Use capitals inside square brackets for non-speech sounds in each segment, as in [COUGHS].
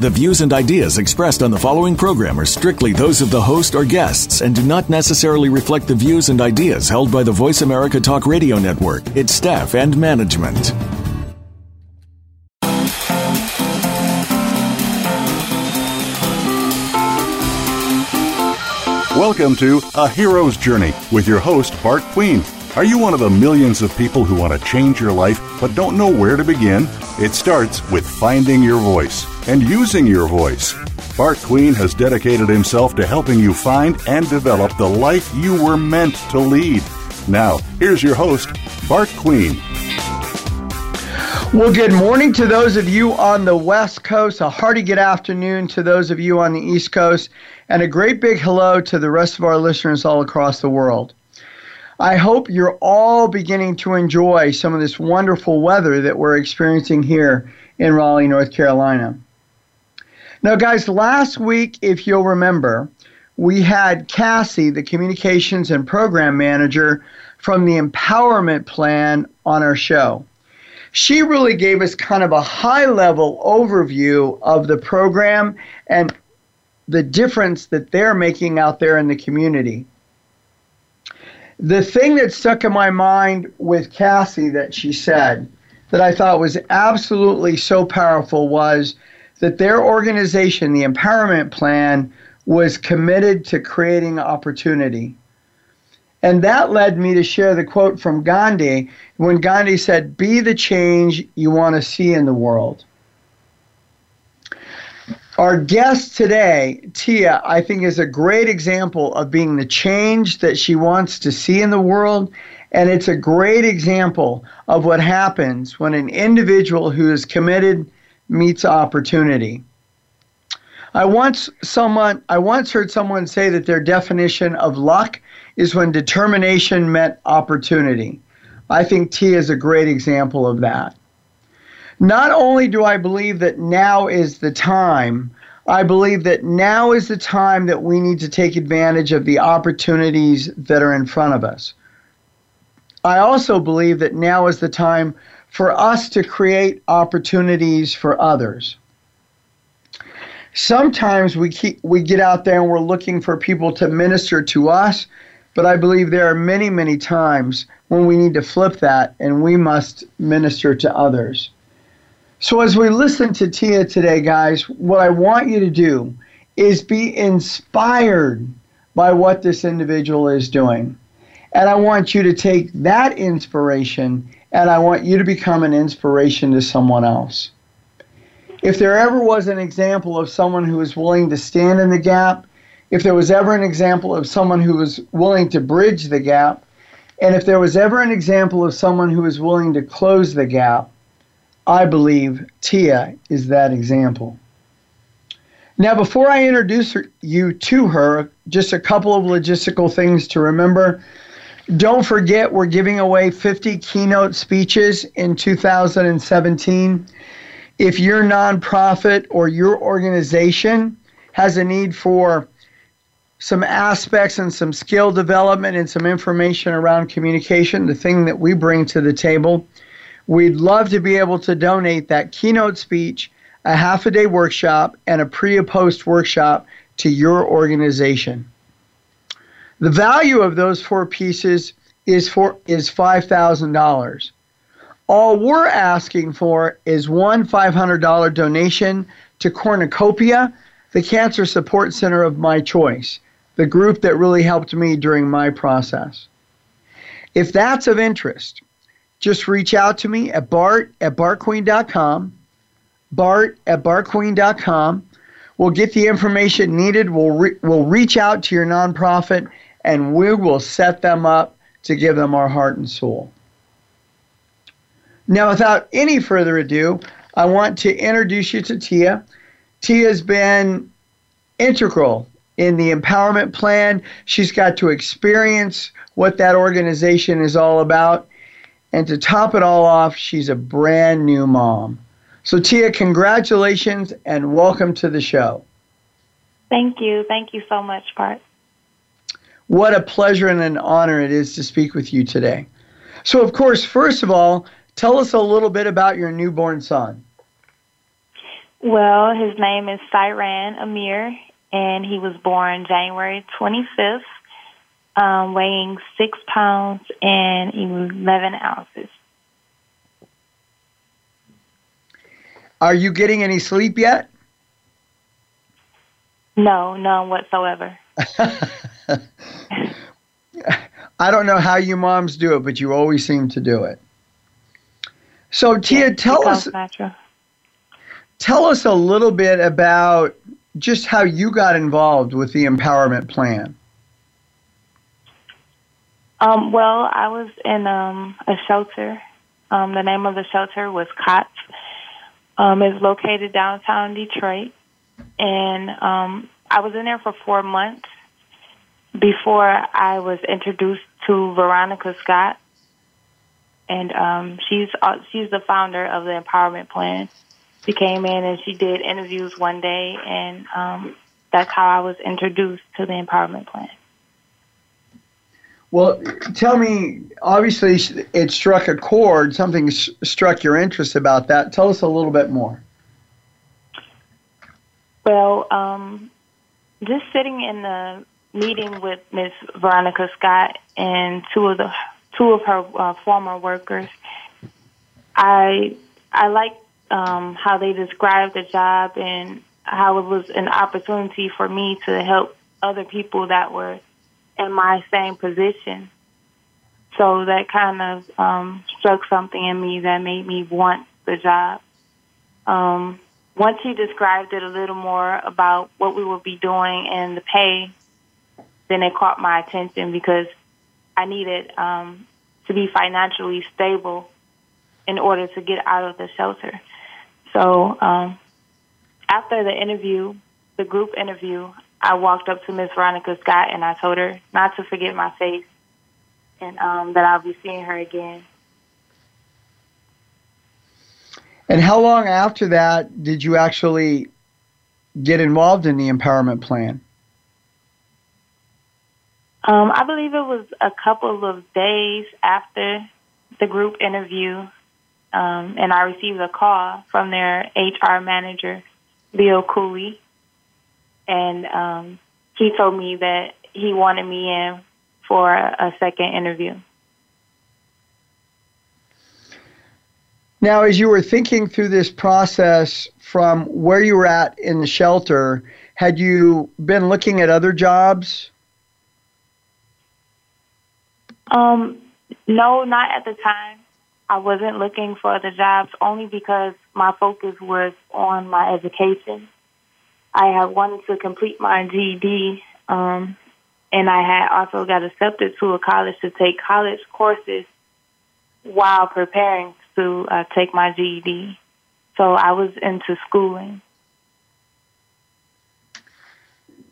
The views and ideas expressed on the following program are strictly those of the host or guests and do not necessarily reflect the views and ideas held by the Voice America Talk Radio Network, its staff, and management. Welcome to A Hero's Journey with your host, Bart Queen. Are you one of the millions of people who want to change your life but don't know where to begin? It starts with finding your voice and using your voice. Bart Queen has dedicated himself to helping you find and develop the life you were meant to lead. Now, here's your host, Bart Queen. Well, good morning to those of you on the West Coast, a hearty good afternoon to those of you on the East Coast, and a great big hello to the rest of our listeners all across the world. I hope you're all beginning to enjoy some of this wonderful weather that we're experiencing here in Raleigh, North Carolina. Now, guys, last week, if you'll remember, we had Cassie, the communications and program manager from the Empowerment Plan, on our show. She really gave us kind of a high level overview of the program and the difference that they're making out there in the community. The thing that stuck in my mind with Cassie that she said that I thought was absolutely so powerful was that their organization, the Empowerment Plan, was committed to creating opportunity. And that led me to share the quote from Gandhi when Gandhi said, Be the change you want to see in the world. Our guest today, Tia, I think is a great example of being the change that she wants to see in the world. And it's a great example of what happens when an individual who is committed meets opportunity. I once someone I once heard someone say that their definition of luck is when determination met opportunity. I think Tia is a great example of that. Not only do I believe that now is the time, I believe that now is the time that we need to take advantage of the opportunities that are in front of us. I also believe that now is the time for us to create opportunities for others. Sometimes we keep, we get out there and we're looking for people to minister to us, but I believe there are many, many times when we need to flip that and we must minister to others. So, as we listen to Tia today, guys, what I want you to do is be inspired by what this individual is doing. And I want you to take that inspiration and I want you to become an inspiration to someone else. If there ever was an example of someone who was willing to stand in the gap, if there was ever an example of someone who was willing to bridge the gap, and if there was ever an example of someone who was willing to close the gap, I believe Tia is that example. Now, before I introduce you to her, just a couple of logistical things to remember. Don't forget, we're giving away 50 keynote speeches in 2017. If your nonprofit or your organization has a need for some aspects and some skill development and some information around communication, the thing that we bring to the table, We'd love to be able to donate that keynote speech, a half a day workshop, and a pre and post workshop to your organization. The value of those four pieces is for is five thousand dollars. All we're asking for is one $500 donation to Cornucopia, the cancer support center of my choice, the group that really helped me during my process. If that's of interest, just reach out to me at bart at bartqueen.com. Bart at bartqueen.com. We'll get the information needed. We'll, re- we'll reach out to your nonprofit and we will set them up to give them our heart and soul. Now, without any further ado, I want to introduce you to Tia. Tia has been integral in the empowerment plan. She's got to experience what that organization is all about. And to top it all off, she's a brand new mom. So, Tia, congratulations and welcome to the show. Thank you. Thank you so much, Bart. What a pleasure and an honor it is to speak with you today. So, of course, first of all, tell us a little bit about your newborn son. Well, his name is Cyran Amir, and he was born January 25th, um, weighing six pounds and 11 ounces. Are you getting any sleep yet? No, none whatsoever. [LAUGHS] [LAUGHS] I don't know how you moms do it, but you always seem to do it. So Tia, Yeah, tell us natural. tell us a little bit about just how you got involved with the empowerment plan. Um, well, I was in um, a shelter. Um, the name of the shelter was COTS. Um, it's located downtown Detroit, and um, I was in there for four months before I was introduced to Veronika Scott, and um, she's uh, she's the founder of the Empowerment Plan. She came in and she did interviews one day, and um, that's how I was introduced to the Empowerment Plan. Well, tell me, obviously it struck a chord, something struck your interest about that. Tell us a little bit more. Well, um, just sitting in the meeting with Miss Veronika Scott and two of the two of her uh, former workers, I I like um, how they described the job and how it was an opportunity for me to help other people that were in my same position. So that kind of um, struck something in me that made me want the job. Um, once he described it a little more about what we would be doing and the pay, then it caught my attention because I needed um, to be financially stable in order to get out of the shelter. So um, after the interview, the group interview, I walked up to Miss Veronika Scott and I told her not to forget my face and um, that I'll be seeing her again. And how long after that did you actually get involved in the empowerment plan? Um, I believe it was a couple of days after the group interview, um, and I received a call from their HR manager, Bill Cooley, and um, he told me that he wanted me in for a second interview. Now, as you were thinking through this process from where you were at in the shelter, had you been looking at other jobs? Um, no, not at the time. I wasn't looking for other jobs only because my focus was on my education. I had wanted to complete my GED, um, and I had also got accepted to a college to take college courses while preparing to uh, take my GED. So I was into schooling.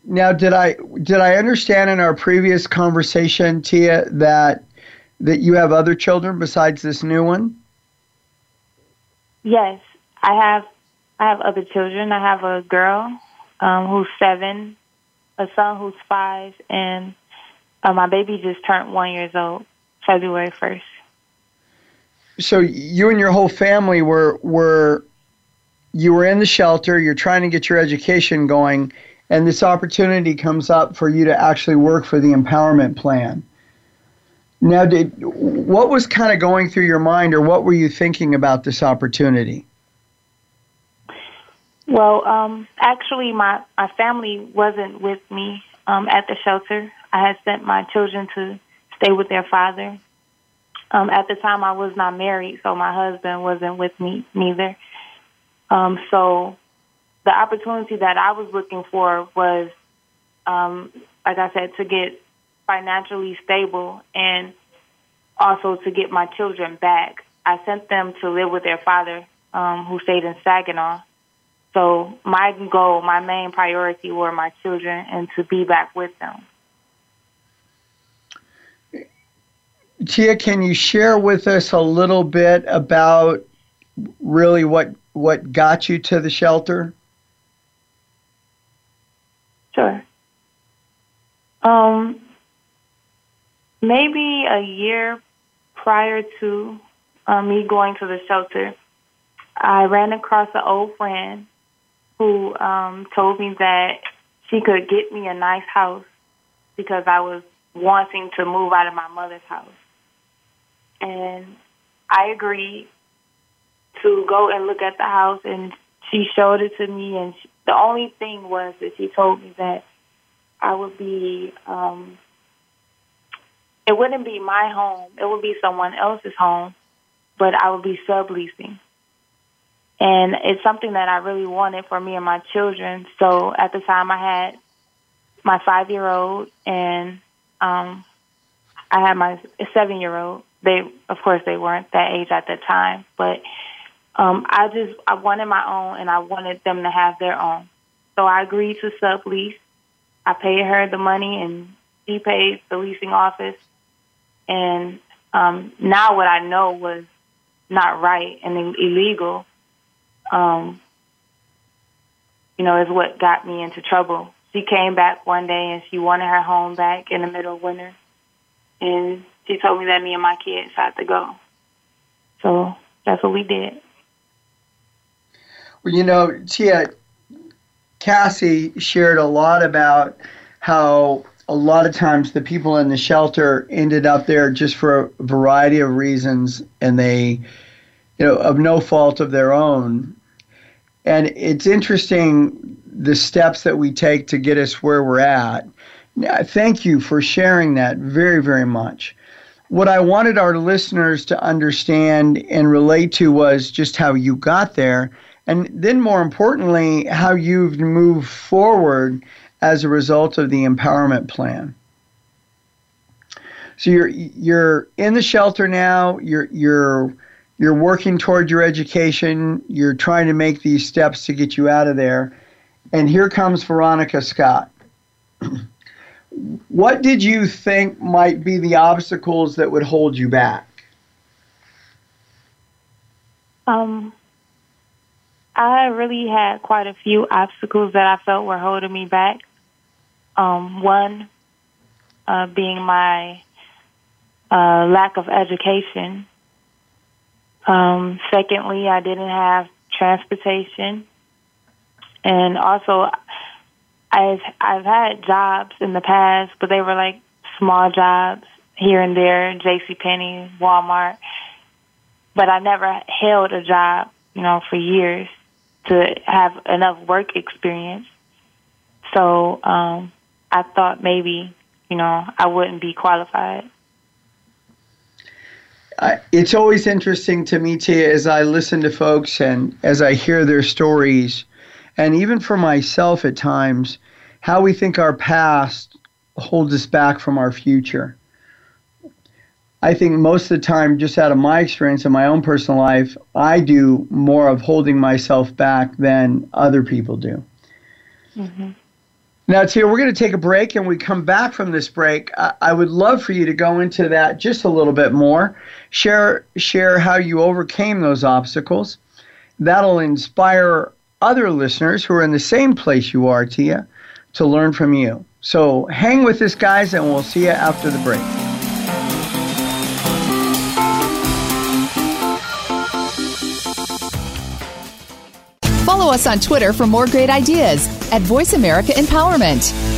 Now, did I did I understand in our previous conversation, Tia, that that you have other children besides this new one? Yes, I have. I have other children. I have a girl um, who's seven, a son who's five, and uh, my baby just turned one years old, February first. So you and your whole family were were you were in the shelter. You're trying to get your education going, and this opportunity comes up for you to actually work for the empowerment plan. Now, did what was kind of going through your mind, or what were you thinking about this opportunity? Well, um, actually, my my family wasn't with me um, at the shelter. I had sent my children to stay with their father. Um, at the time, I was not married, so my husband wasn't with me neither. Um, so the opportunity that I was looking for was, um, like I said, to get financially stable and also to get my children back. I sent them to live with their father, um, who stayed in Saginaw. So my goal, my main priority were my children and to be back with them. Tia, can you share with us a little bit about really what what got you to the shelter? Sure. Um, maybe a year prior to uh, me going to the shelter, I ran across an old friend who um, told me that she could get me a nice house because I was wanting to move out of my mother's house. And I agreed to go and look at the house, and she showed it to me. And she, the only thing was that she told me that I would be, um, it wouldn't be my home, it would be someone else's home, but I would be subleasing. And it's something that I really wanted for me and my children. So at the time, I had my five year old and um, I had my seven year old. They, of course, they weren't that age at the time, but um, I just I wanted my own, and I wanted them to have their own. So I agreed to sublease. I paid her the money, and she paid the leasing office. And um, now what I know was not right and illegal, um, you know, is what got me into trouble. She came back one day and she wanted her home back in the middle of winter. And she told me that me and my kids had to go. So that's what we did. Well, you know, Tia, Cassie shared a lot about how a lot of times the people in the shelter ended up there just for a variety of reasons and they, you know, of no fault of their own. And it's interesting the steps that we take to get us where we're at. Thank you for sharing that very, very much. What I wanted our listeners to understand and relate to was just how you got there and then more importantly, how you've moved forward as a result of the empowerment plan. So you're you're in the shelter now. You're you're you're working toward your education. You're trying to make these steps to get you out of there. And here comes Veronika Scott. [CLEARS THROAT] what did you think might be the obstacles that would hold you back? Um, I really had quite a few obstacles that I felt were holding me back. Um, one uh, being my uh, lack of education. Um, secondly, I didn't have transportation, and also I've I've had jobs in the past, but they were like small jobs here and there, J.C. Penney, Walmart. But I never held a job, you know, for years to have enough work experience. So um, I thought maybe, you know, I wouldn't be qualified. It's always interesting to me, Tia, as I listen to folks and as I hear their stories, and even for myself at times, how we think our past holds us back from our future. I think most of the time, just out of my experience in my own personal life, I do more of holding myself back than other people do. Mm-hmm. Now, Tia, we're going to take a break, and we come back from this break. I, I would love for you to go into that just a little bit more. Share share how you overcame those obstacles. That'll inspire other listeners who are in the same place you are, Tia, to learn from you. So hang with us, guys, and we'll see you after the break. Follow us on Twitter for more great ideas at Voice America Empowerment.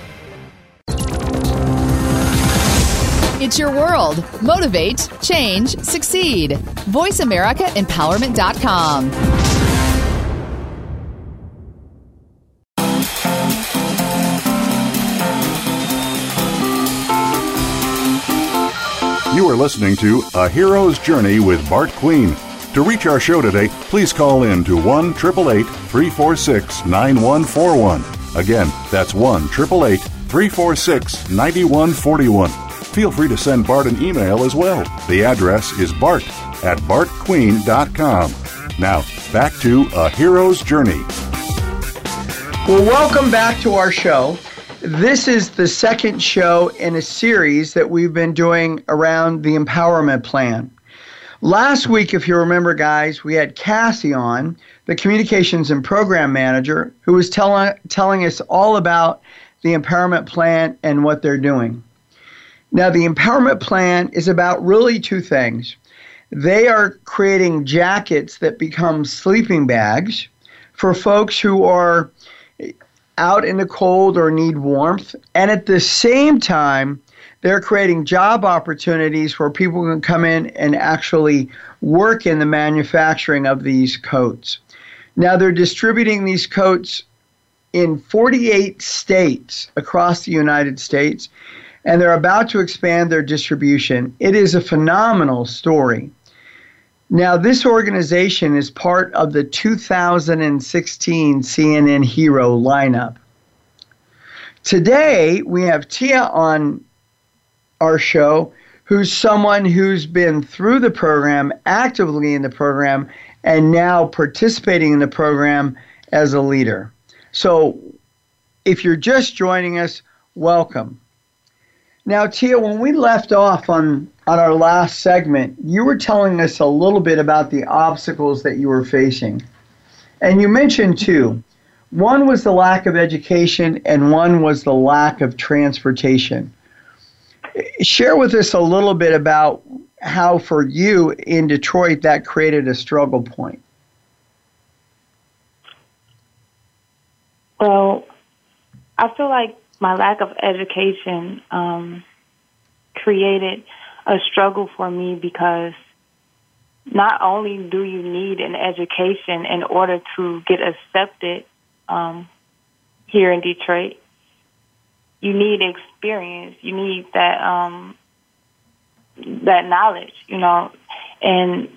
It's your world. Motivate, change, succeed. VoiceAmericaEmpowerment.com. You are listening to A Hero's Journey with Bart Queen. To reach our show today, please call in to 1 346 9141. Again, that's 1 346 9141 feel free to send Bart an email as well. The address is bart at bartqueen.com. Now, back to A Hero's Journey. Well, welcome back to our show. This is the second show in a series that we've been doing around the empowerment plan. Last week, if you remember, guys, we had Cassie on, the communications and program manager, who was telling telling us all about the empowerment plan and what they're doing. Now, the empowerment plan is about really two things. They are creating jackets that become sleeping bags for folks who are out in the cold or need warmth. And at the same time, they're creating job opportunities where people can come in and actually work in the manufacturing of these coats. Now, they're distributing these coats in 48 states across the United States and they're about to expand their distribution. It is a phenomenal story. Now, this organization is part of the 2016 CNN Hero lineup. Today, we have Tia on our show, who's someone who's been through the program, actively in the program, and now participating in the program as a leader. So, if you're just joining us, welcome. Now, Tia, when we left off on, on our last segment, you were telling us a little bit about the obstacles that you were facing. And you mentioned two. One was the lack of education, and one was the lack of transportation. Share with us a little bit about how, for you in Detroit, that created a struggle point. Well, I feel like my lack of education um, created a struggle for me because not only do you need an education in order to get accepted um, here in Detroit, you need experience. You need that um, that knowledge, you know, and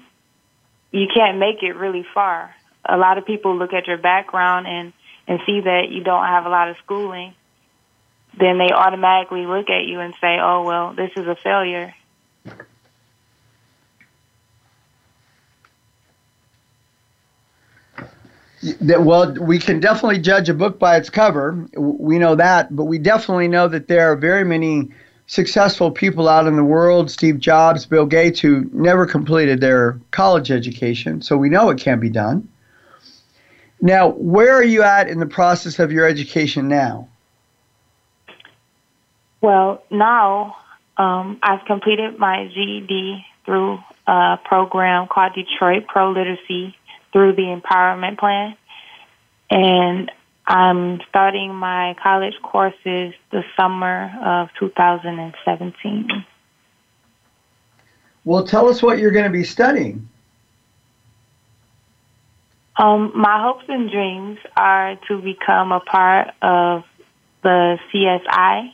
you can't make it really far. A lot of people look at your background and and see that you don't have a lot of schooling then they automatically look at you and say, oh, well, this is a failure. Well, we can definitely judge a book by its cover. We know that, but we definitely know that there are very many successful people out in the world, Steve Jobs, Bill Gates, who never completed their college education. So we know it can be done. Now, where are you at in the process of your education now? Well, now um, I've completed my GED through a program called Detroit Pro Literacy through the Empowerment Plan. And I'm starting my college courses the summer of 2017. Well, tell us what you're going to be studying. Um, my hopes and dreams are to become a part of the CSI,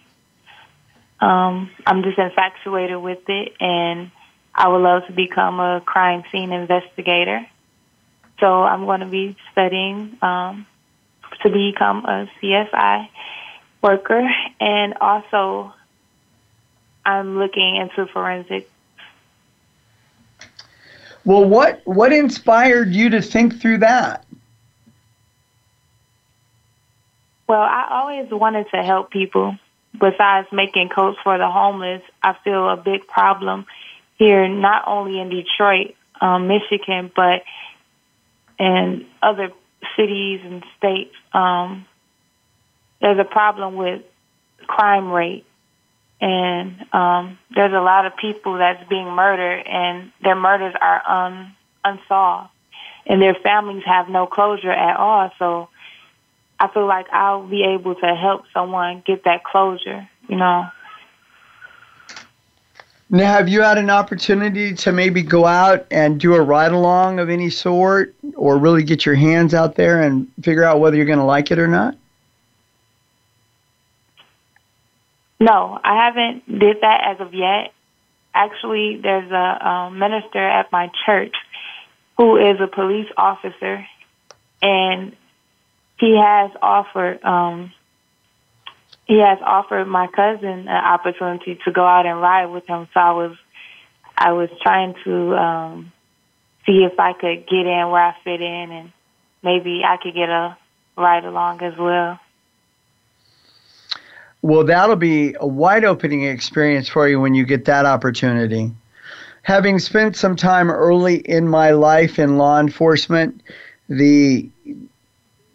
um, I'm just infatuated with it, and I would love to become a crime scene investigator. So I'm going to be studying um, to become a CSI worker, and also I'm looking into forensics. Well, what what inspired you to think through that? Well, I always wanted to help people besides making coats for the homeless, I feel a big problem here, not only in Detroit, um, Michigan, but in other cities and states. Um, there's a problem with crime rate, and um, there's a lot of people that's being murdered, and their murders are un- unsolved, and their families have no closure at all. So I feel like I'll be able to help someone get that closure. You know. Now, have you had an opportunity to maybe go out and do a ride along of any sort, or really get your hands out there and figure out whether you're going to like it or not? No, I haven't did that as of yet. Actually, there's a um, minister at my church who is a police officer, and he has offered um, he has offered my cousin an opportunity to go out and ride with him. So I was I was trying to um, see if I could get in where I fit in, and maybe I could get a ride along as well. Well, that'll be a wide opening experience for you when you get that opportunity. Having spent some time early in my life in law enforcement, the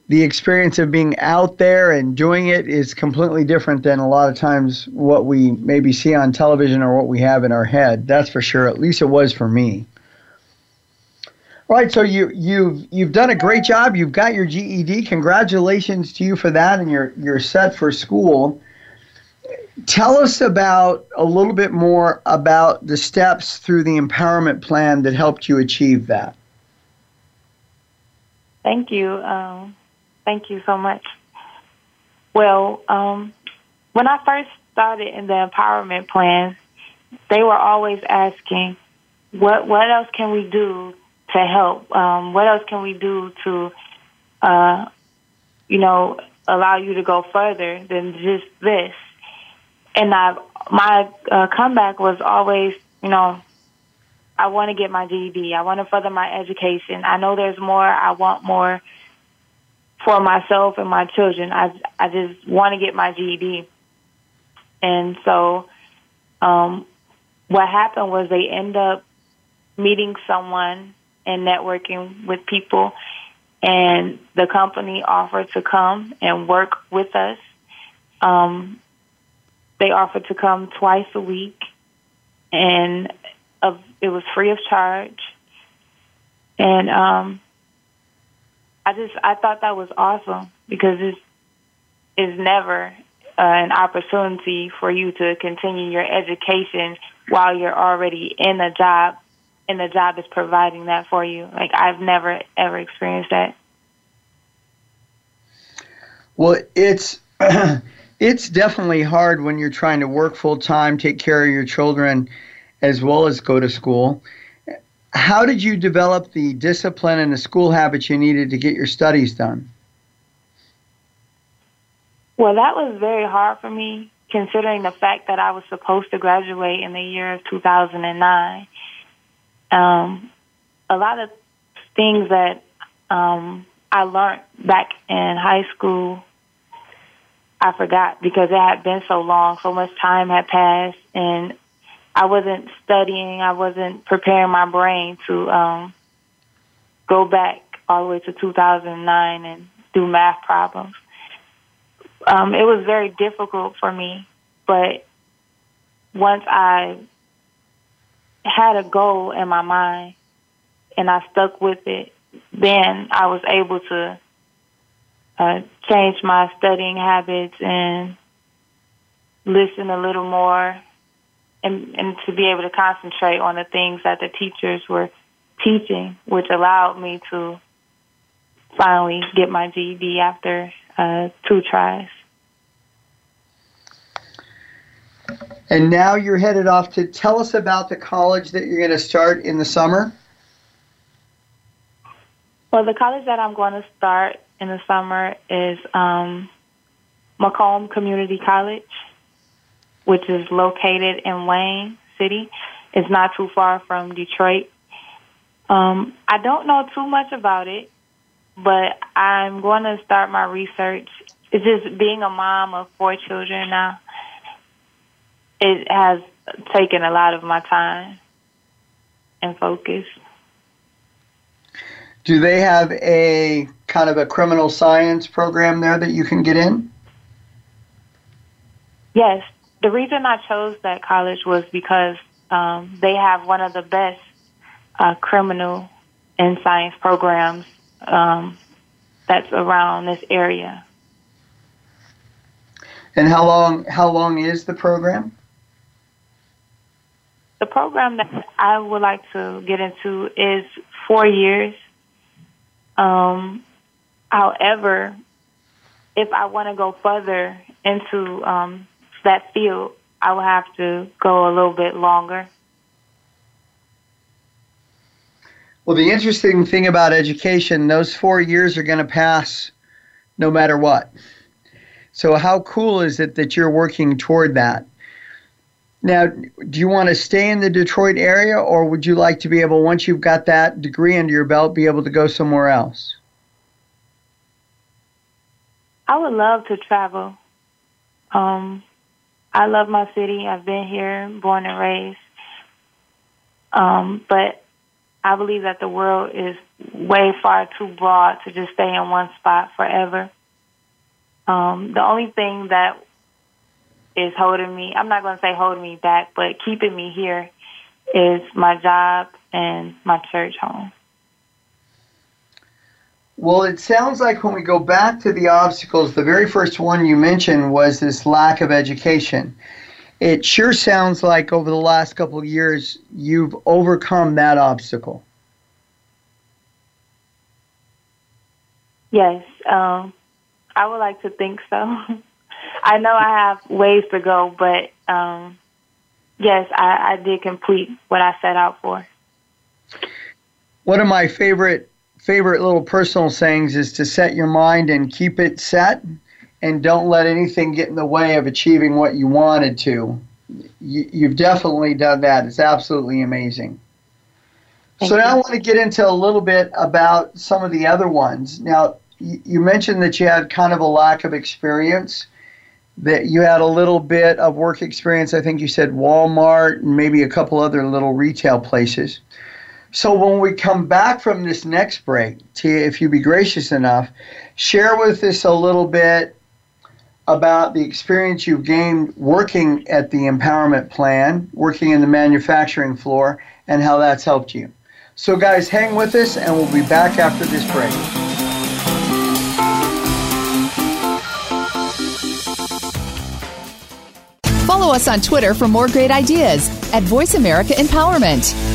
the experience of being out there and doing it is completely different than a lot of times what we maybe see on television or what we have in our head. That's for sure. At least it was for me. All right, so you you've you've done a great job. You've got your GED. Congratulations to you for that, and you're you're set for school. Tell us about a little bit more about the steps through the empowerment plan that helped you achieve that. Thank you. Um, thank you so much. Well, um, when I first started in the empowerment plan, they were always asking, "What what else can we do to help? Um, what else can we do to, uh, you know, allow you to go further than just this?" and I, my uh, comeback was always, you know, I want to get my GED. I want to further my education. I know there's more. I want more for myself and my children. I I just want to get my GED. And so, um, what happened was they end up meeting someone and networking with people, and the company offered to come and work with us. Um, they offered to come twice a week, and of it was free of charge. And um, I just I thought that was awesome because this is never uh, an opportunity for you to continue your education while you're already in a job and the job is providing that for you. Like I've never ever experienced that. Well, it's [CLEARS THROAT] it's definitely hard when you're trying to work full time, take care of your children, as well as go to school. How did you develop the discipline and the school habits you needed to get your studies done? Well, that was very hard for me, considering the fact that I was supposed to graduate in the year of 2009. Um, a lot of things that um, I learned back in high school I forgot because it had been so long, so much time had passed, and I wasn't studying. I wasn't preparing my brain to um, go back all the way to 2009 and do math problems. Um, it was very difficult for me, but once I had a goal in my mind and I stuck with it, then I was able to uh, change my studying habits and listen a little more and, and to be able to concentrate on the things that the teachers were teaching, which allowed me to finally get my GED after uh, two tries. And now you're headed off to tell us about the college that you're going to start in the summer. Well, the college that I'm going to start in the summer is um, Macomb Community College, which is located in Wayne City. It's not too far from Detroit. Um, I don't know too much about it, but I'm going to start my research. It's just being a mom of four children now. It has taken a lot of my time, and focus. Do they have a kind of a criminal science program there that you can get in? Yes. The reason I chose that college was because um, they have one of the best uh, criminal and science programs um, that's around this area. And how long how long is the program? The program that I would like to get into is four years. Um, however, if I want to go further into um, that field, I will have to go a little bit longer. Well, the interesting thing about education, those four years are going to pass no matter what. So, how cool is it that you're working toward that? Now, do you want to stay in the Detroit area, or would you like to be able, once you've got that degree under your belt, be able to go somewhere else? I would love to travel. Um, I love my city. I've been here, born and raised. Um, but I believe that the world is way far too broad to just stay in one spot forever. Um, the only thing that is holding me, I'm not going to say holding me back, but keeping me here is my job and my church home. Well, it sounds like when we go back to the obstacles, the very first one you mentioned was this lack of education. It sure sounds like over the last couple of years you've overcome that obstacle. Yes, um, I would like to think so. [LAUGHS] I know I have ways to go, but um, yes, I, I did complete what I set out for. One of my favorite favorite little personal sayings is to set your mind and keep it set and don't let anything get in the way of achieving what you wanted to. You, have definitely done that. It's absolutely amazing. Thank so now you. I want to get into a little bit about some of the other ones. Now, you mentioned that you had kind of a lack of experience, that you had a little bit of work experience. I think you said Walmart and maybe a couple other little retail places. So when we come back from this next break, Tia, if you'd be gracious enough, share with us a little bit about the experience you've gained working at the empowerment plan, working in the manufacturing floor, and how that's helped you. So, guys, hang with us, and we'll be back after this break. Follow us on Twitter for more great ideas at Voice America Empowerment.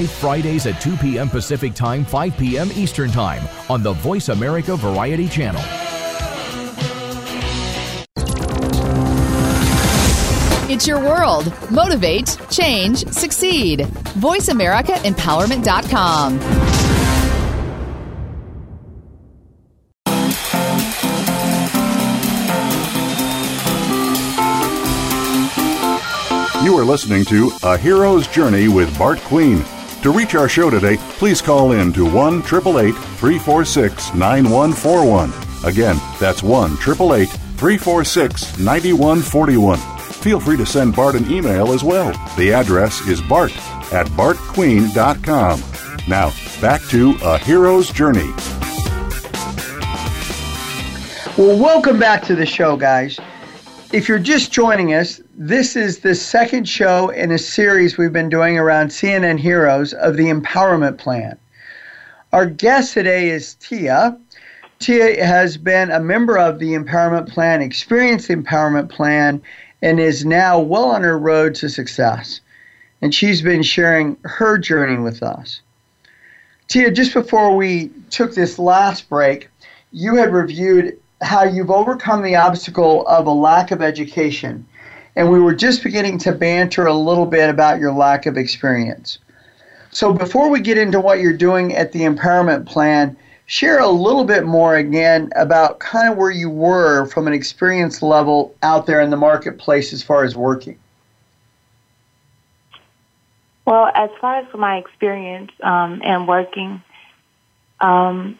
live Fridays at 2 p.m. Pacific Time, 5 p.m. Eastern Time on the Voice America Variety Channel. It's your world. Motivate, change, succeed. VoiceAmericaEmpowerment.com. You are listening to A Hero's Journey with Bart Queen. To reach our show today, please call in to 1 888 346 9141. Again, that's 1 888 346 9141. Feel free to send Bart an email as well. The address is bart at bartqueen.com. Now, back to A Hero's Journey. Well, welcome back to the show, guys. If you're just joining us, this is the second show in a series we've been doing around CNN Heroes of the Empowerment Plan. Our guest today is Tia. Tia has been a member of the Empowerment Plan, experienced the Empowerment Plan, and is now well on her road to success. And she's been sharing her journey with us. Tia, just before we took this last break, you had reviewed how you've overcome the obstacle of a lack of education. And we were just beginning to banter a little bit about your lack of experience. So before we get into what you're doing at the empowerment plan, share a little bit more again about kind of where you were from an experience level out there in the marketplace as far as working. Well, as far as my experience um, and working, um,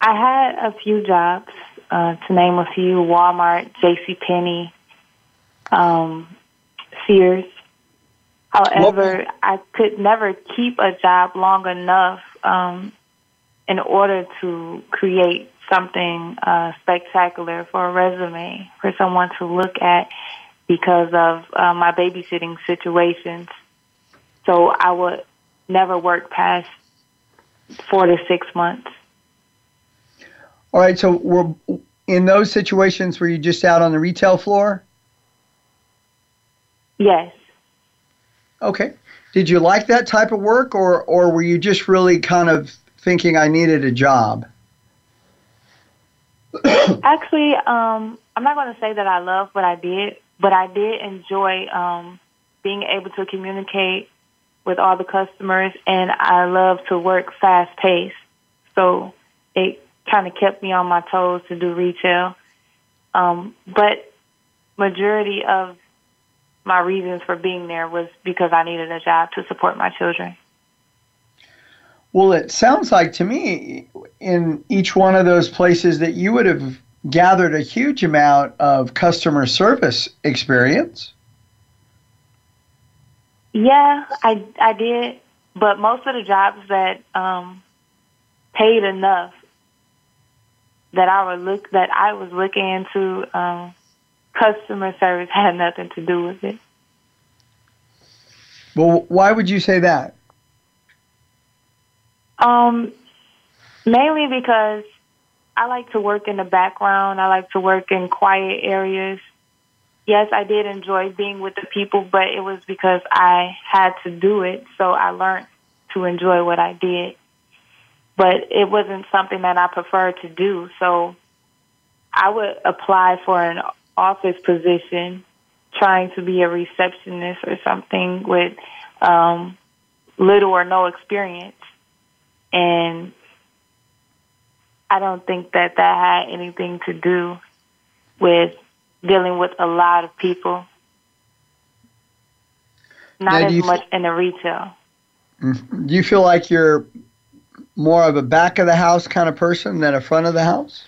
I had a few jobs uh, to name a few: Walmart, J.C. Penney, um, Sears. However, I could never keep a job long enough um, in order to create something uh, spectacular for a resume for someone to look at because of uh, my babysitting situations. So I would never work past four to six months. All right. So were in those situations were you just out on the retail floor? Yes. Okay. Did you like that type of work, or or were you just really kind of thinking I needed a job? [COUGHS] Actually, um, I'm not going to say that I love what I did, but I did enjoy um, being able to communicate with all the customers, and I love to work fast paced. So it kind of kept me on my toes to do retail. Um, but majority of my reasons for being there was because I needed a job to support my children. Well, it sounds like to me in each one of those places that you would have gathered a huge amount of customer service experience. Yeah, I I did, but most of the jobs that um, paid enough that I would look that I was looking into um, customer service [LAUGHS] had nothing to do with it. Well, why would you say that? Um, mainly because I like to work in the background. I like to work in quiet areas. Yes, I did enjoy being with the people, but it was because I had to do it, so I learned to enjoy what I did. But it wasn't something that I preferred to do, so I would apply for an office position, trying to be a receptionist or something with um, little or no experience. And I don't think that that had anything to do with dealing with a lot of people. Not as much f- in the retail. Mm-hmm. Do you feel like you're more of a back of the house kind of person than a front of the house?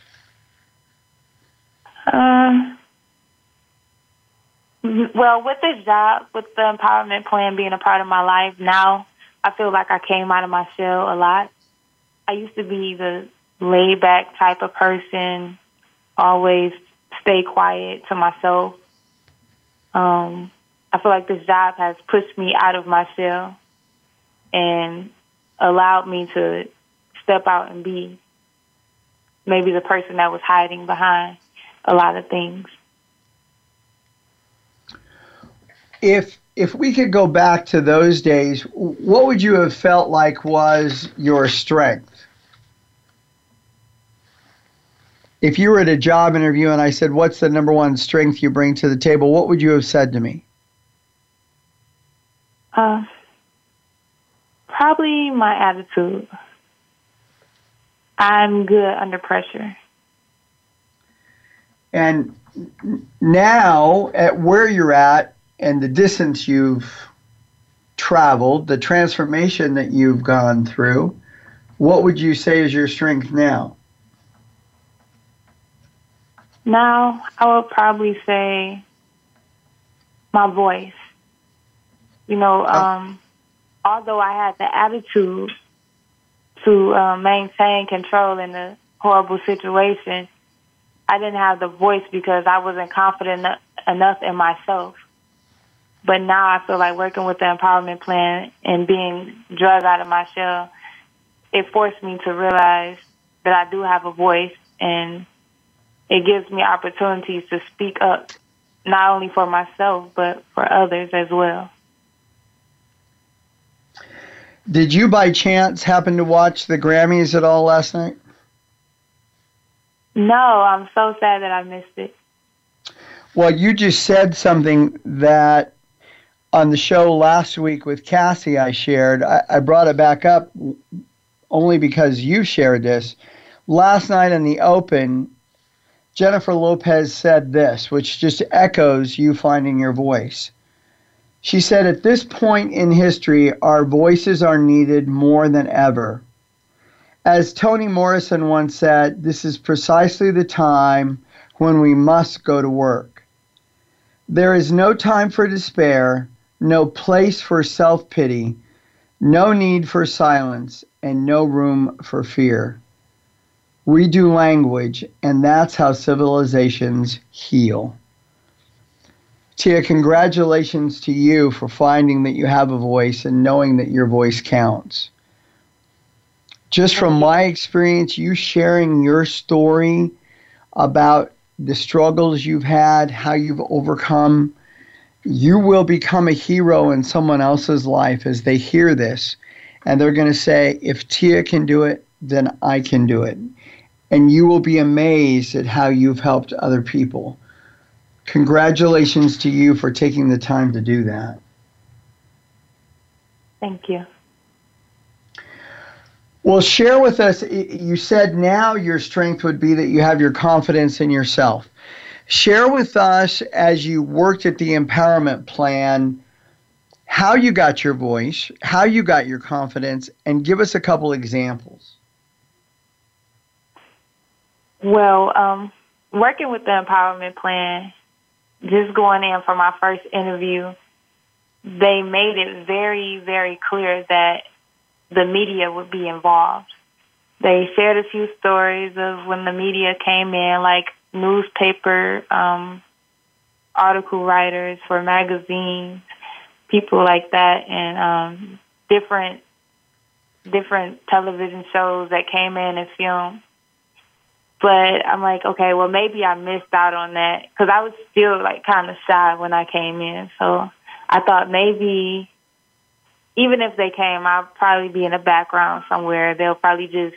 Um, well, with this job, with the empowerment plan being a part of my life now, I feel like I came out of my shell a lot. I used to be the laid back type of person, always stay quiet to myself. Um, I feel like this job has pushed me out of my shell and allowed me to step out and be maybe the person that was hiding behind a lot of things. If if we could go back to those days, what would you have felt like was your strength? If you were at a job interview and I said, What's the number one strength you bring to the table? What would you have said to me? Uh, probably my attitude. I'm good under pressure. And now, at where you're at, and the distance you've traveled, the transformation that you've gone through, what would you say is your strength now? Now, I would probably say my voice. You know, um, although I had the attitude to uh, maintain control in a horrible situation, I didn't have the voice because I wasn't confident enough in myself. But now I feel like working with the empowerment plan and being drugged out of my shell, it forced me to realize that I do have a voice and it gives me opportunities to speak up, not only for myself, but for others as well. Did you by chance happen to watch the Grammys at all last night? No, I'm so sad that I missed it. Well, you just said something that on the show last week with Cassie I shared. I, I brought it back up only because you shared this. Last night in the Open, Jennifer Lopez said this, which just echoes you finding your voice. She said, At this point in history, our voices are needed more than ever. As Toni Morrison once said, this is precisely the time when we must go to work. There is no time for despair, no place for self pity, no need for silence, and no room for fear. We do language, and that's how civilizations heal. Teia, congratulations to you for finding that you have a voice and knowing that your voice counts. Just from my experience, you sharing your story about the struggles you've had, how you've overcome, you will become a hero in someone else's life as they hear this. And they're going to say, if Teia can do it, then I can do it. And you will be amazed at how you've helped other people. Congratulations to you for taking the time to do that. Thank you. Well, share with us. You said now your strength would be that you have your confidence in yourself. Share with us as you worked at the empowerment plan how you got your voice, how you got your confidence, and give us a couple examples. Well, um, working with the empowerment plan, just going in for my first interview, they made it very, very clear that the media would be involved. They shared a few stories of when the media came in, like newspaper um, article writers for magazines, people like that, and um, different different television shows that came in and filmed. But I'm like, okay, well, maybe I missed out on that because I was still like kind of shy when I came in. So I thought maybe even if they came, I'll probably be in the background somewhere. They'll probably just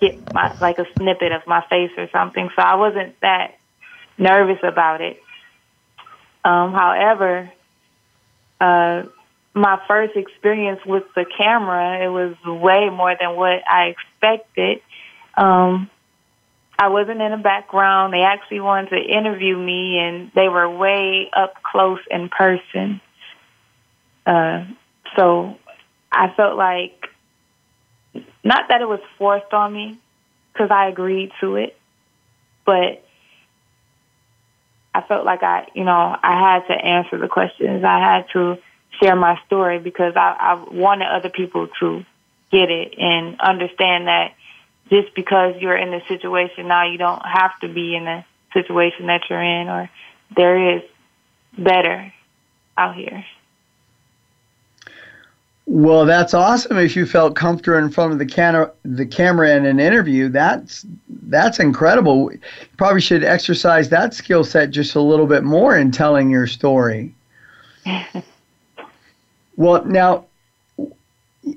get my like a snippet of my face or something. So I wasn't that nervous about it. Um, however, uh, my first experience with the camera, it was way more than what I expected. Um, I wasn't in the background. They actually wanted to interview me, and they were way up close in person. Uh, so I felt like, not that it was forced on me, because I agreed to it, but I felt like I, you know, I had to answer the questions. I had to share my story because I, I wanted other people to get it and understand that just because you're in the situation now, you don't have to be in the situation that you're in, or there is better out here. Well, that's awesome. If you felt comfortable in front of the camera, the camera in an interview, that's that's incredible. You probably should exercise that skill set just a little bit more in telling your story. [LAUGHS] well, now,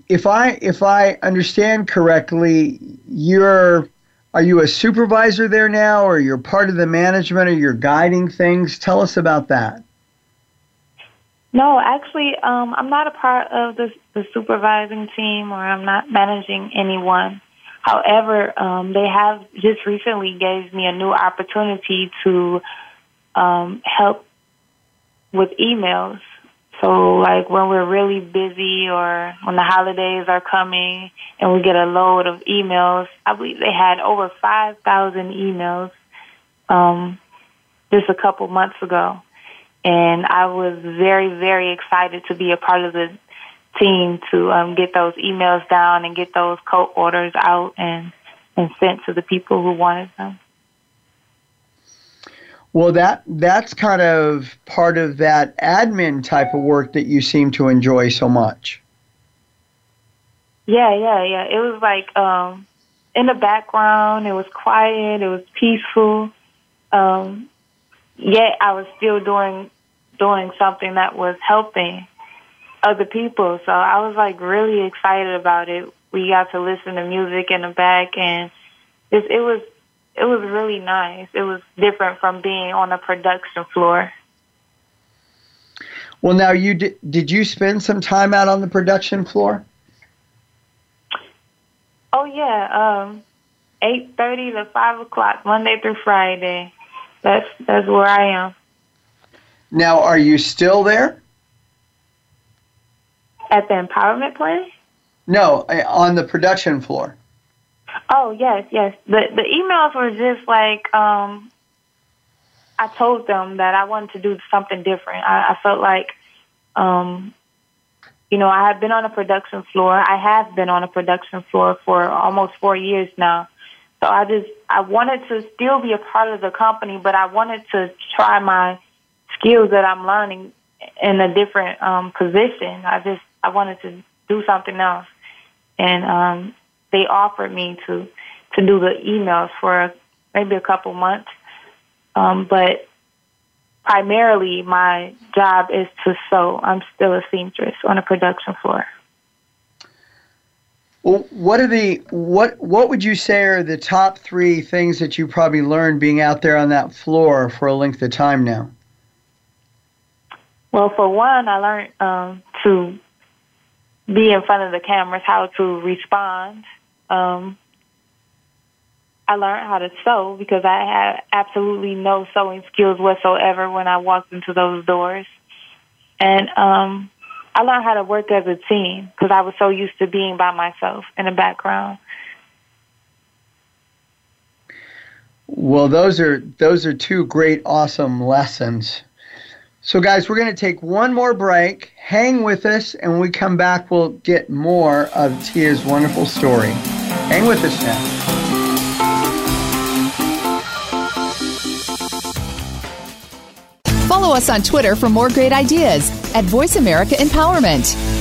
if I if I understand correctly, you're are you a supervisor there now, or you're part of the management, or you're guiding things? Tell us about that. No, actually, um, I'm not a part of the, the supervising team or I'm not managing anyone. However, um, they have just recently gave me a new opportunity to um, help with emails. So, like when we're really busy or when the holidays are coming and we get a load of emails, I believe they had over 5,000 emails um, just a couple months ago and I was very, very excited to be a part of the team to um, get those emails down and get those coat orders out and and sent to the people who wanted them. Well, that that's kind of part of that admin type of work that you seem to enjoy so much. Yeah, yeah, yeah. It was like um, in the background. It was quiet. It was peaceful. Um, yet I was still doing doing something that was helping other people. So I was like really excited about it. We got to listen to music in the back, and it, it was it was really nice. It was different from being on a production floor. Well, now you did. Did you spend some time out on the production floor? Oh yeah, um, eight thirty to five o'clock, Monday through Friday. That's that's where I am. Now, are you still there? At the empowerment plan? No, eh, on the production floor. Oh yes, yes. The the emails were just like um, I told them that I wanted to do something different. I, I felt like, um, you know, I had been on a production floor. I have been on a production floor for almost four years now. So I just I wanted to still be a part of the company, but I wanted to try my skills that I'm learning in a different um, position. I just I wanted to do something else, and um, they offered me to to do the emails for maybe a couple months. Um, but primarily, my job is to sew. I'm still a seamstress on a production floor. Well, what are the what what would you say are the top three things that you probably learned being out there on that floor for a length of time now? Well, for one, I learned um, to be in front of the cameras, how to respond. Um, I learned how to sew because I had absolutely no sewing skills whatsoever when I walked into those doors. And um, I learned how to work as a team because I was so used to being by myself in the background. Well, those are those are two great, awesome lessons. So, guys, we're going to take one more break. Hang with us, and when we come back, we'll get more of Teia's wonderful story. Hang with us now. Follow us on Twitter for more great ideas at Voice America Empowerment.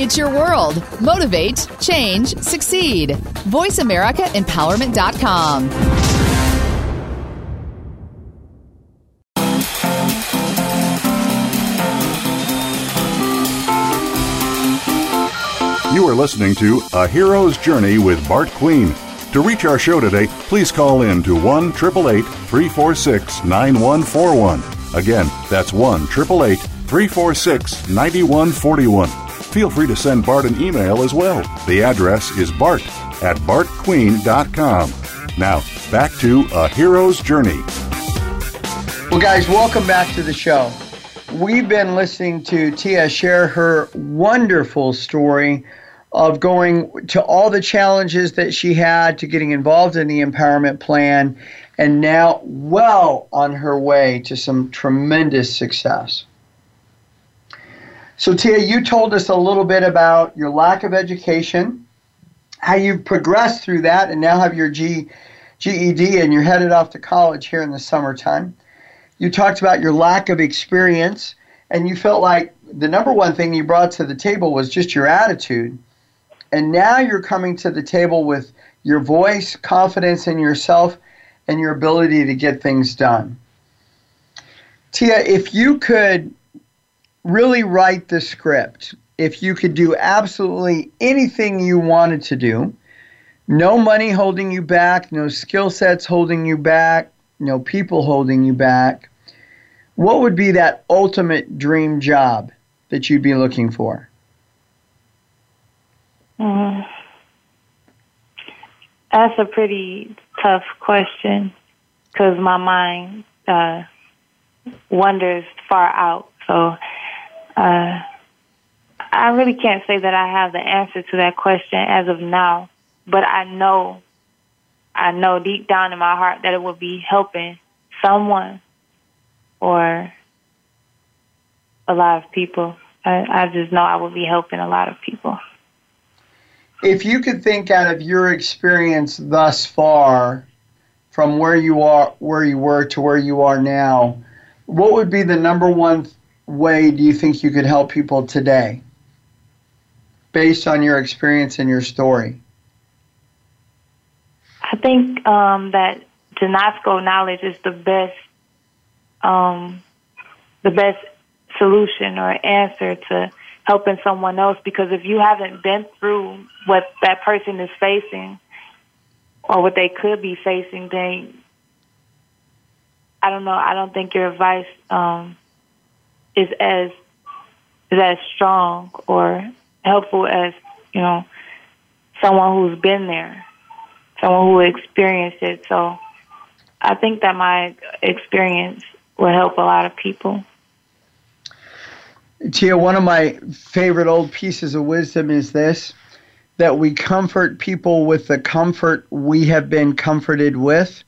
It's your world. Motivate, change, succeed. VoiceAmericaEmpowerment.com. You are listening to A Hero's Journey with Bart Queen. To reach our show today, please call in to 1 888 346 9141. Again, that's 1 888 346 9141. Feel free to send Bart an email as well. The address is bart at bartqueen.com. Now, back to A Hero's Journey. Well, guys, welcome back to the show. We've been listening to Teia share her wonderful story of going to all the challenges that she had to getting involved in the empowerment plan and now well on her way to some tremendous success. So, Teia, you told us a little bit about your lack of education, how you've progressed through that, and now have your G, GED, and you're headed off to college here in the summertime. You talked about your lack of experience, and you felt like the number one thing you brought to the table was just your attitude. And now you're coming to the table with your voice, confidence in yourself, and your ability to get things done. Teia, if you could really write the script, if you could do absolutely anything you wanted to do, no money holding you back, no skill sets holding you back, no people holding you back, what would be that ultimate dream job that you'd be looking for? Mm, that's a pretty tough question because my mind uh, wanders far out. So uh, I really can't say that I have the answer to that question as of now, but I know, I know deep down in my heart that it will be helping someone or a lot of people. I, I just know I will be helping a lot of people. If you could think out of your experience thus far, from where you are, where you were to where you are now, what would be the number one way do you think you could help people today, based on your experience and your story? I think um, that Janasco knowledge is the best um, the best solution or answer to helping someone else because if you haven't been through what that person is facing or what they could be facing, then I don't know. I don't think your advice um, is as is as strong or helpful as you know someone who's been there, someone who experienced it. So I think that my experience will help a lot of people. Teia, one of my favorite old pieces of wisdom is this that we comfort people with the comfort we have been comforted with.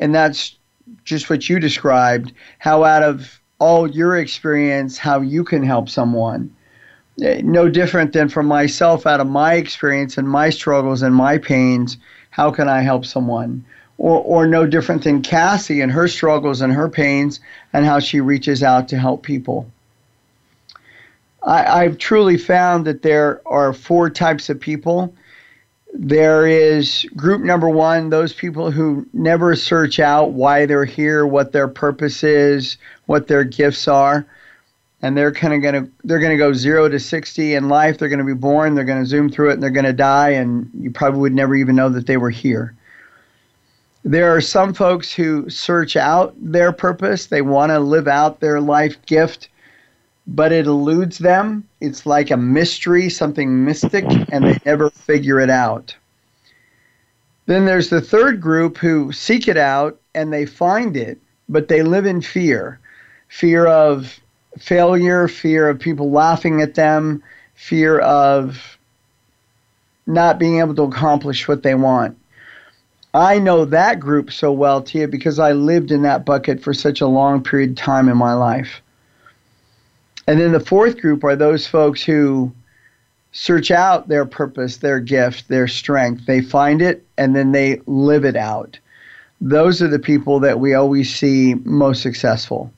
And that's just what you described how, out of all your experience, how you can help someone. Eh, no different than for myself, out of my experience and my struggles and my pains, how can I help someone? or, or no different than Cassie and her struggles and her pains and how she reaches out to help people. I, I've truly found that there are four types of people. There is group number one, those people who never search out why they're here, what their purpose is, what their gifts are. And they're kind of going to they're going to go 0 to 60 in life. They're going to be born, they're going to zoom through it and they're going to die and you probably would never even know that they were here. There are some folks who search out their purpose. They want to live out their life gift, but it eludes them. It's like a mystery, something mystic, and they never figure it out. Then there's the third group who seek it out and they find it, but they live in fear fear of failure, fear of people laughing at them, fear of not being able to accomplish what they want. I know that group so well, Teia, because I lived in that bucket for such a long period of time in my life. And then the fourth group are those folks who search out their purpose, their gift, their strength. They find it and then they live it out. Those are the people that we always see most successful.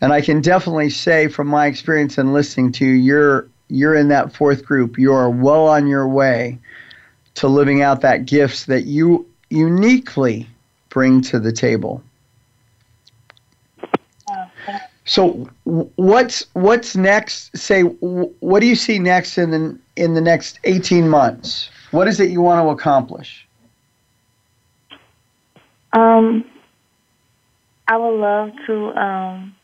And I can definitely say from my experience and listening to you, you're you're in that fourth group. You are well on your way to living out that gifts that you uniquely bring to the table. So what's what's next? Say what do you see next in the in the next eighteen months? What is it you want to accomplish? Um, I would love to um,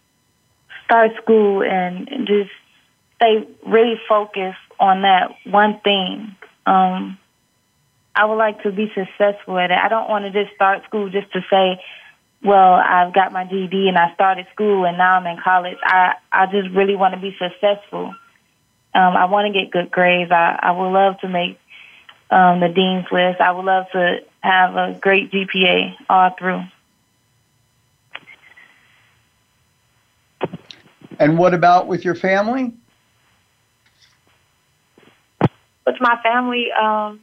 start school and just stay really focused on that one thing. Um, I would like to be successful at it. I don't want to just start school just to say, well, I've got my GED and I started school and now I'm in college. I, I just really want to be successful. Um, I want to get good grades. I, I would love to make um, the dean's list. I would love to have a great GPA all through. And what about with your family? With my family, um,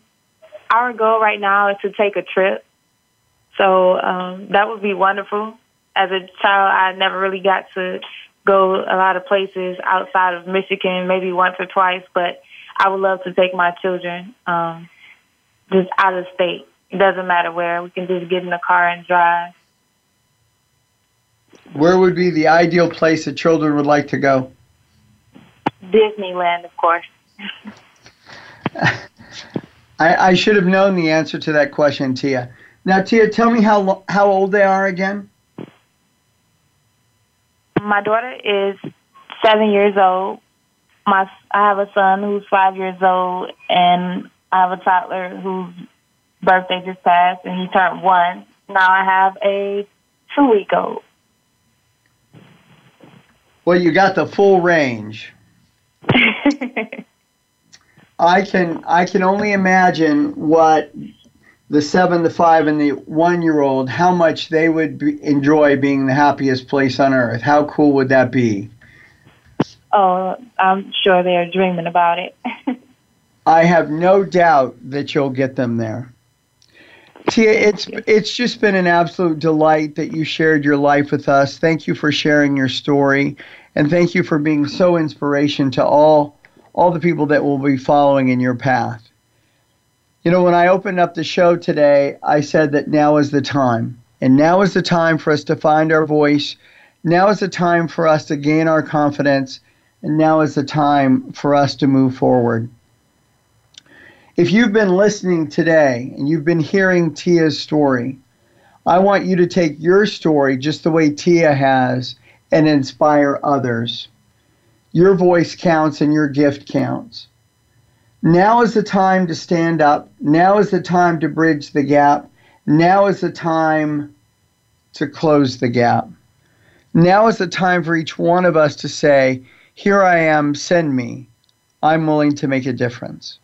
our goal right now is to take a trip. So um, that would be wonderful. As a child, I never really got to go a lot of places outside of Michigan, maybe once or twice, but I would love to take my children um, just out of state. It doesn't matter where. We can just get in the car and drive. Where would be the ideal place that children would like to go? Disneyland, of course. [LAUGHS] I, I, should have known the answer to that question, Teia. Now, Teia, tell me how how old they are again. My daughter is seven years old. My I have a son who's five years old, and I have a toddler whose birthday just passed, and he turned one. Now I have a two week old. Well, you got the full range. [LAUGHS] I can I can only imagine what the seven, the five, and the one year old how much they would be, enjoy being the happiest place on earth. How cool would that be? Oh, I'm sure they're dreaming about it. [LAUGHS] I have no doubt that you'll get them there. Teia, it's it's just been an absolute delight that you shared your life with us. Thank you for sharing your story, and thank you for being so inspiration to all all the people that will be following in your path. You know, when I opened up the show today, I said that now is the time. And now is the time for us to find our voice. Now is the time for us to gain our confidence. And now is the time for us to move forward. If you've been listening today and you've been hearing Teia's story, I want you to take your story just the way Teia has and inspire others. Your voice counts and your gift counts. Now is the time to stand up. Now is the time to bridge the gap. Now is the time to close the gap. Now is the time for each one of us to say, Here I am, send me. I'm willing to make a difference.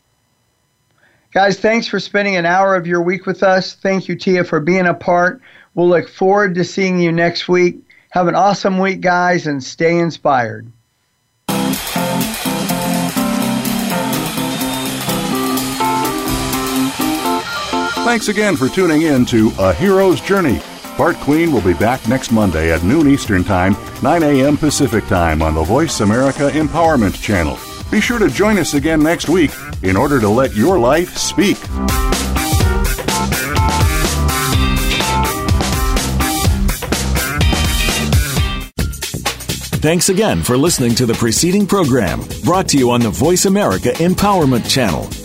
Guys, thanks for spending an hour of your week with us. Thank you, Teia, for being a part. We'll look forward to seeing you next week. Have an awesome week, guys, and stay inspired. Thanks again for tuning in to A Hero's Journey. Bart Queen will be back next Monday at noon Eastern Time, 9 a.m. Pacific Time on the Voice America Empowerment Channel. Be sure to join us again next week in order to let your life speak. Thanks again for listening to the preceding program brought to you on the Voice America Empowerment Channel.